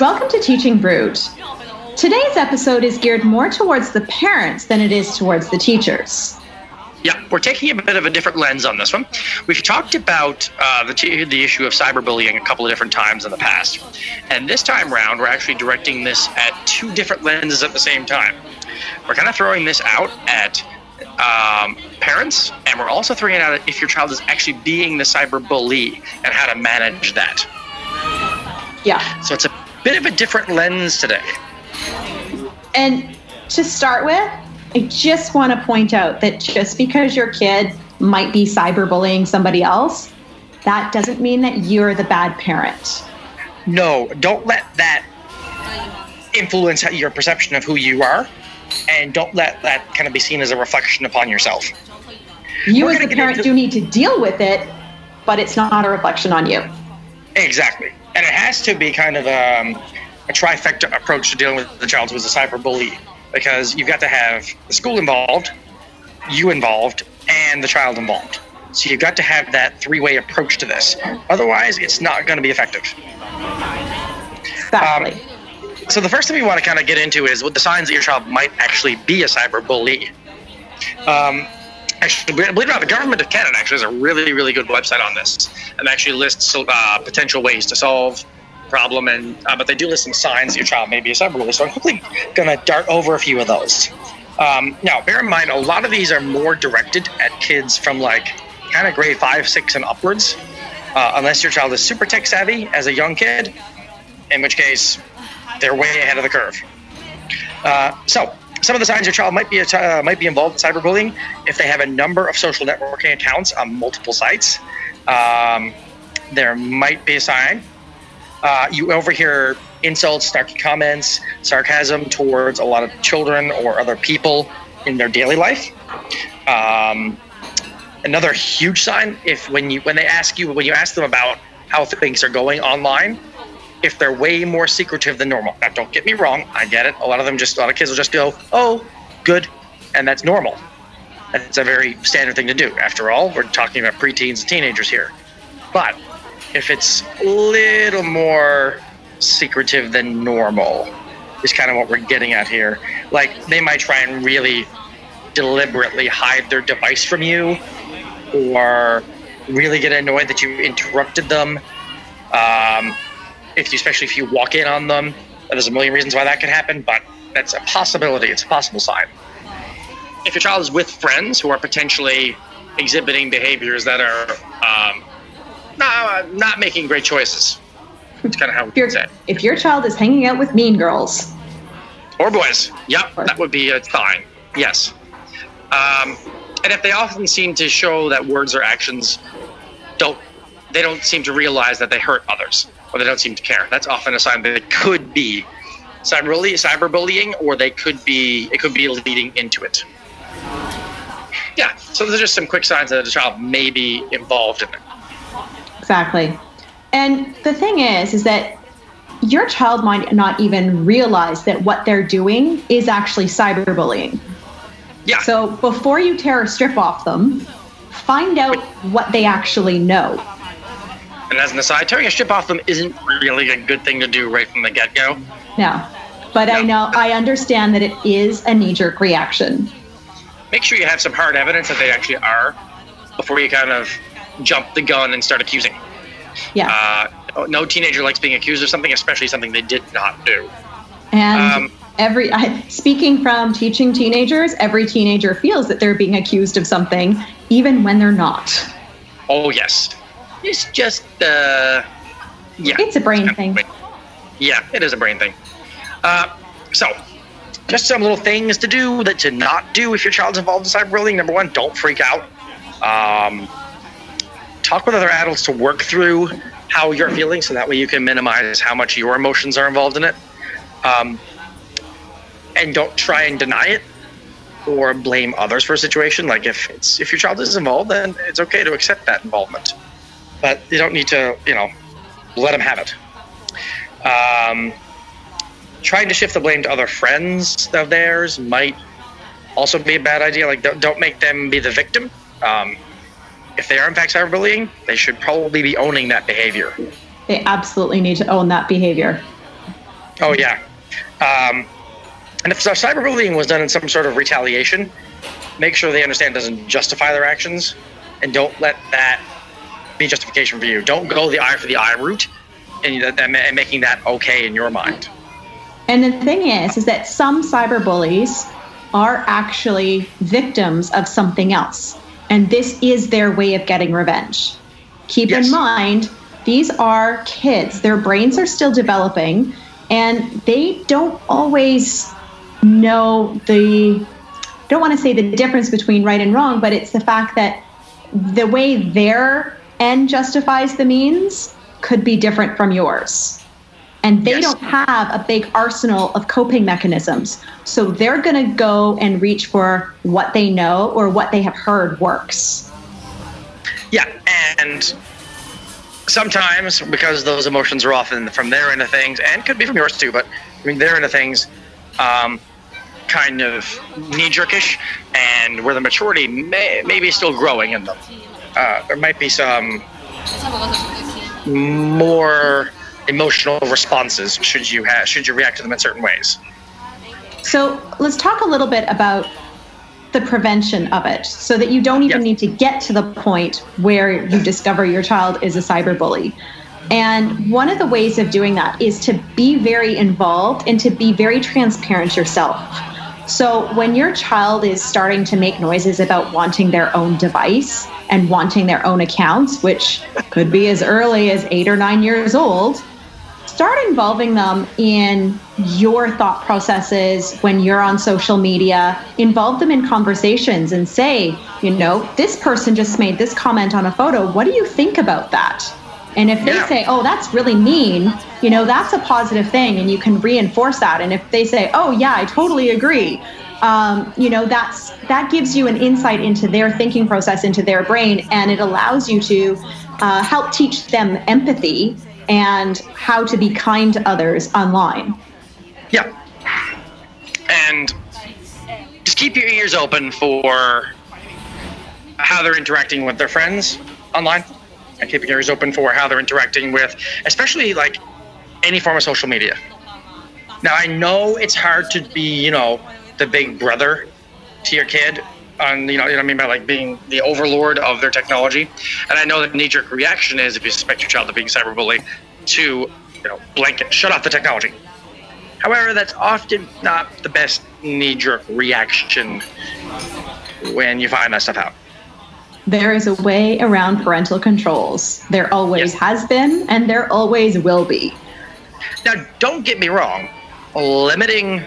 Welcome to Teaching Brood. Today's episode is geared more towards the parents than it is towards the teachers. Yeah, we're taking a bit of a different lens on this one. We've talked about uh, the, t- the issue of cyberbullying a couple of different times in the past. And this time round, we're actually directing this at two different lenses at the same time. We're kind of throwing this out at um, parents, and we're also throwing it out at if your child is actually being the cyber bully and how to manage that. Yeah. So it's a bit of a different lens today. And to start with, I just want to point out that just because your kid might be cyberbullying somebody else, that doesn't mean that you're the bad parent. No, don't let that influence your perception of who you are, and don't let that kind of be seen as a reflection upon yourself. You, We're as get parent, into- do need to deal with it, but it's not a reflection on you. Exactly. And it has to be kind of um, a trifecta approach to dealing with the child who is a cyber bully because you've got to have the school involved, you involved, and the child involved. So you've got to have that three way approach to this. Otherwise, it's not going to be effective. Exactly. So the first thing we want to kind of get into is what the signs that your child might actually be a cyber bully. Um, actually, believe it or not, the government of Canada actually has a really, really good website on this, and actually lists uh, potential ways to solve problem. And uh, but they do list some signs that your child may be a cyber bully. So I'm quickly going to dart over a few of those. Um, now, bear in mind, a lot of these are more directed at kids from like kind of grade five, six, and upwards. Uh, unless your child is super tech savvy as a young kid, in which case they're way ahead of the curve. Uh, so, some of the signs your child might be uh, might be involved in cyberbullying if they have a number of social networking accounts on multiple sites. Um, there might be a sign. Uh, you overhear insults, snarky comments, sarcasm towards a lot of children or other people in their daily life. Um, another huge sign if when you when they ask you when you ask them about how things are going online if they're way more secretive than normal. Now, don't get me wrong, I get it. A lot of them just, a lot of kids will just go, oh, good, and that's normal. That's a very standard thing to do. After all, we're talking about preteens and teenagers here. But if it's a little more secretive than normal, is kind of what we're getting at here. Like, they might try and really deliberately hide their device from you, or really get annoyed that you interrupted them. Um, if you, especially if you walk in on them. There's a million reasons why that could happen, but that's a possibility. It's a possible sign. If your child is with friends who are potentially exhibiting behaviors that are um, not, not making great choices, it's kind of how we If say it. if your child is hanging out with mean girls, Or boys. Yep, that would be a sign. Yes. Um, and if they often seem to show that words or actions don't, they don't seem to realize that they hurt others, or they don't seem to care. That's often a sign that it could be cyberbully, cyberbullying, or they could be, it could be leading into it. Yeah. So those are just some quick signs that a child may be involved in it. Exactly. And the thing is, is that your child might not even realize that what they're doing is actually cyberbullying. Yeah. So before you tear a strip off them, find out what they actually know. And as an aside, tearing a strip off them isn't really a good thing to do right from the get-go. No. but I know I understand that it is a knee-jerk reaction. make sure you have some hard evidence that they actually are before you kind of jump the gun and start accusing. Yeah. Uh, no teenager likes being accused of something, especially something they did not do. and um, every I, speaking from teaching teenagers, every teenager feels that they're being accused of something even when they're not. Oh yes, it's just uh, yeah. It's a brain kind thing. of- Yeah, it is a brain thing. Uh, so, just some little things to do that to not do if your child's involved in cyberbullying. Number one, don't freak out. Um, talk with other adults to work through how you're feeling, so that way you can minimize how much your emotions are involved in it. Um, and don't try and deny it or blame others for a situation. Like if it's if your child is involved, then it's okay to accept that involvement, but you don't need to, you know, let them have it. Um, trying to shift the blame to other friends of theirs might also be a bad idea. Like, don't, don't make them be the victim. Um, if they are in fact cyberbullying, they should probably be owning that behavior. They absolutely need to own that behavior. Oh yeah. Um, and if cyberbullying was done in some sort of retaliation, make sure they understand it doesn't justify their actions, and don't let that be justification for you. Don't go the eye for the eye route, and, and making that okay in your mind. And the thing is, is that some cyber bullies are actually victims of something else, and this is their way of getting revenge. Keep yes. in mind, these are kids; their brains are still developing, and they don't always know the don't want to say the difference between right and wrong, but it's the fact that the way their end justifies the means could be different from yours. And they yes. don't have a big arsenal of coping mechanisms. So they're going to go and reach for what they know or what they have heard works. Yeah. And sometimes because those emotions are often from their end of things and could be from yours too, but I mean, their end of things, um, kind of knee jerkish, and where the maturity may, may be still growing in them. Uh, there might be some more emotional responses should you have should you react to them in certain ways. So let's talk a little bit about the prevention of it so that you don't even yes. need to get to the point where you discover your child is a cyber bully. And one of the ways of doing that is to be very involved and to be very transparent yourself. So when your child is starting to make noises about wanting their own device and wanting their own accounts, which could be as early as eight or nine years old, start involving them in your thought processes when you're on social media. Involve them in conversations and say, you know, this person just made this comment on a photo. What do you think about that? And if they yeah. say, oh, that's really mean, you know, that's a positive thing and you can reinforce that. And if they say, oh, yeah, I totally agree, um, you know, that's that gives you an insight into their thinking process, into their brain, and it allows you to uh, help teach them empathy and how to be kind to others online. Yeah. And just keep your ears open for how they're interacting with their friends online and keeping ears open for how they're interacting with, especially like any form of social media. Now, I know it's hard to be, you know, the big brother to your kid on, you know, you know what I mean by like being the overlord of their technology. And I know that knee jerk reaction is if you suspect your child of being cyberbully to, you know, blanket, shut off the technology. However, that's often not the best knee jerk reaction when you find that stuff out there is a way around parental controls. There always yes. has been, and there always will be. Now, don't get me wrong, limiting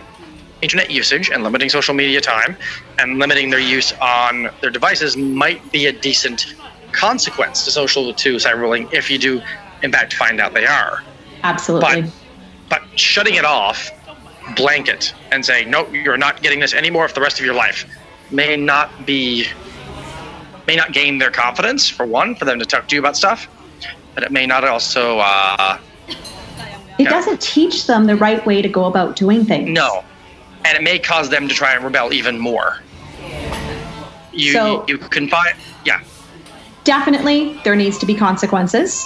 internet usage and limiting social media time and limiting their use on their devices might be a decent consequence to social to cyberbullying if you do in fact find out they are absolutely but, but shutting it off blanket and saying no you're not getting this anymore for the rest of your life may not be may not gain their confidence for one, for them to talk to you about stuff, but it may not also. Uh, it doesn't know, teach them the right way to go about doing things. No, and it may cause them to try and rebel even more. You so, you, you can find yeah. Definitely, there needs to be consequences.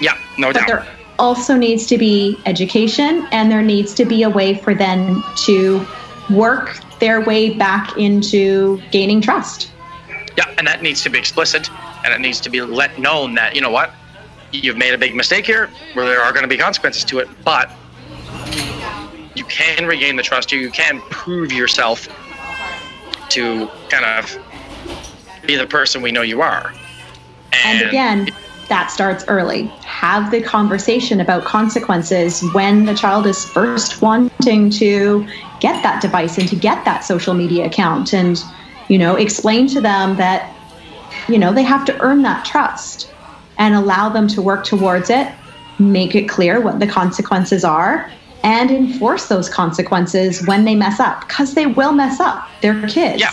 Yeah, no but doubt. There also needs to be education, and there needs to be a way for them to work their way back into gaining trust. Yeah, and that needs to be explicit, and it needs to be let known that you know what, you've made a big mistake here, where there are going to be consequences to it, but you can regain the trust. You you can prove yourself to kind of be the person we know you are. And, and again, that starts early. Have the conversation about consequences when the child is first wanting to get that device and to get that social media account. And you know, explain to them that, you know, they have to earn that trust and allow them to work towards it, make it clear what the consequences are, and enforce those consequences when they mess up because they will mess up. They're kids. Yeah.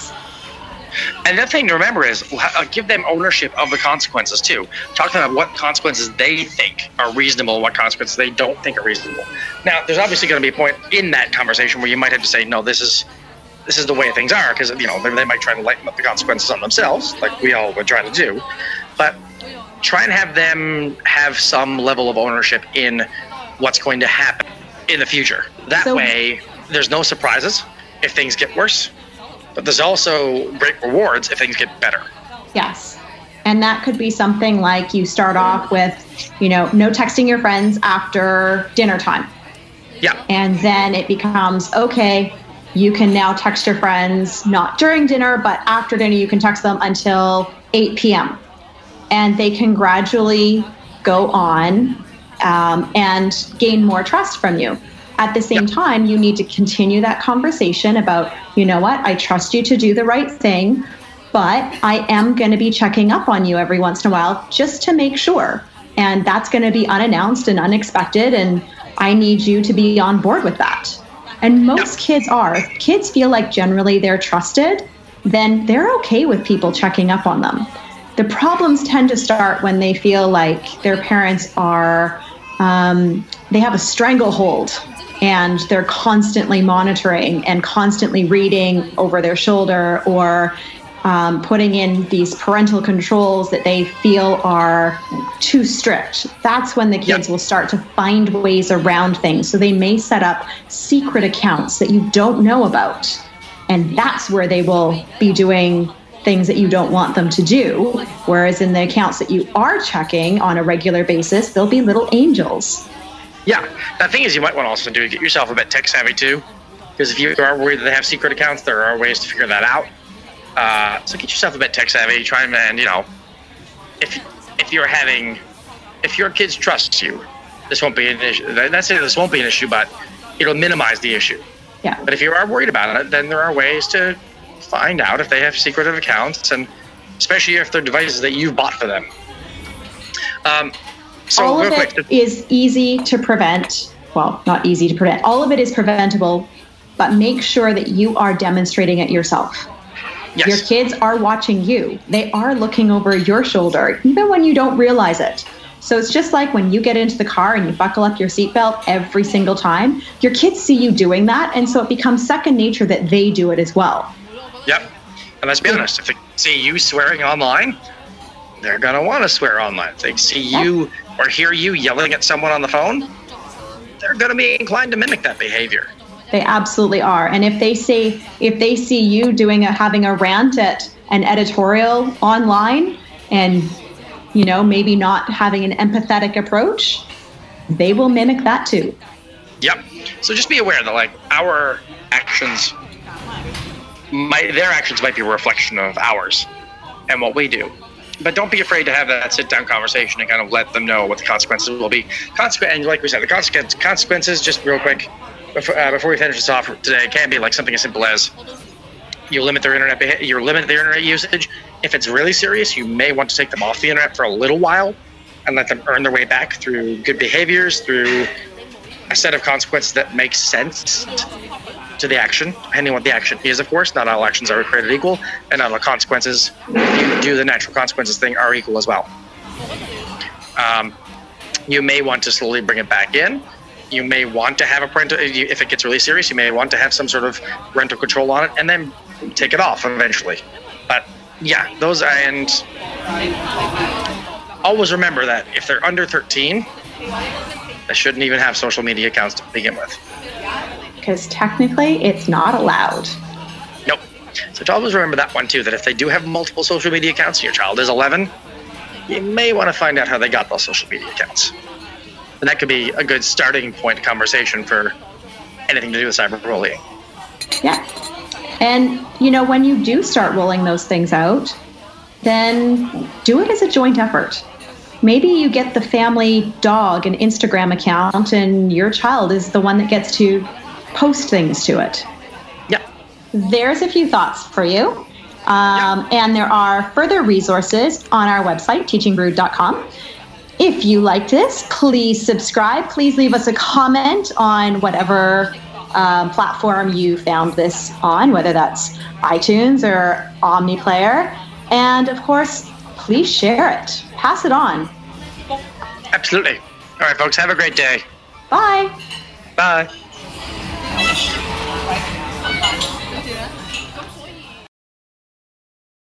And the thing to remember is uh, give them ownership of the consequences too. Talk to them about what consequences they think are reasonable, and what consequences they don't think are reasonable. Now, there's obviously going to be a point in that conversation where you might have to say, no, this is this is the way things are because you know they, they might try to lighten up the consequences on themselves, like we all would try to do. But try and have them have some level of ownership in what's going to happen in the future. That So- way, there's no surprises if things get worse, but there's also great rewards if things get better. Yes. And that could be something like you start off with, you know, no texting your friends after dinner time. Yeah, And then it becomes okay, you can now text your friends not during dinner, but after dinner, you can text them until 8 p.m. And they can gradually go on um, and gain more trust from you. At the same Yep. time, you need to continue that conversation about, you know what, I trust you to do the right thing, but I am going to be checking up on you every once in a while just to make sure. And that's going to be unannounced and unexpected. And I need you to be on board with that. And most kids are. If kids feel like generally they're trusted, then they're okay with people checking up on them. The problems tend to start when they feel like their parents are, um, they have a stranglehold and they're constantly monitoring and constantly reading over their shoulder or um, putting in these parental controls that they feel are too strict. That's when the kids Yeah. will start to find ways around things. So they may set up secret accounts that you don't know about. And that's where they will be doing things that you don't want them to do. Whereas in the accounts that you are checking on a regular basis, they'll be little angels. yeah. The thing is, you might want to also do get yourself a bit tech savvy too, because if you are worried that they have secret accounts, there are ways to figure that out. Uh, so get yourself a bit tech savvy. Try and, you know, if if you're having, if your kids trust you, this won't be an issue. Not saying this won't be an issue, but it'll minimize the issue. Yeah. But if you are worried about it, then there are ways to find out if they have secretive accounts, and especially if they're devices that you've bought for them. Um, so all of quick, it is easy to prevent. Well, not easy to prevent. All of it is preventable, but make sure that you are demonstrating it yourself. Yes. Your kids are watching you. They are looking over your shoulder, even when you don't realize it. So it's just like when you get into the car and you buckle up your seatbelt every single time, your kids see you doing that. And so it becomes second nature that they do it as well. Yep. And let's be honest, if they see you swearing online, they're gonna want to swear online. If they see you or hear you yelling at someone on the phone, they're gonna be inclined to mimic that behavior. They absolutely are. And if they say if they see you doing a having a rant at an editorial online and you know, maybe not having an empathetic approach, they will mimic that too. Yep. So just be aware that like our actions, might their actions might be a reflection of ours and what we do. But don't be afraid to have that sit down conversation and kind of let them know what the consequences will be. Consequence, and like we said, the consequence, consequences. Just real quick, uh, before we finish this off today, it can be like something as simple as you limit their internet you limit their internet usage. If it's really serious, you may want to take them off the internet for a little while and let them earn their way back through good behaviors, through a set of consequences that makes sense to the action, depending on what the action is, of course. Not all actions are created equal, and not all consequences, if you do the natural consequences thing, are equal as well. Um, you may want to slowly bring it back in. You may want to have a parental, if it gets really serious, you may want to have some sort of rental control on it and then take it off eventually. But yeah, those, and always remember that if they're under 13, they shouldn't even have social media accounts to begin with. Because technically it's not allowed. Nope. So to always remember that one too, that if they do have multiple social media accounts and your child is 11, you may want to find out how they got those social media accounts. And that could be a good starting point conversation for anything to do with cyberbullying. Yeah. And, you know, when you do start rolling those things out, then do it as a joint effort. Maybe you get the family dog an Instagram account and your child is the one that gets to post things to it. Yeah. There's a few thoughts for you. Um, And there are further resources on our website, teachingbrood.com. If you like this, please subscribe. Please leave us a comment on whatever um, platform you found this on, whether that's iTunes or OmniPlayer. And of course, please share it, pass it on. Absolutely. All right, folks, have a great day. Bye. Bye.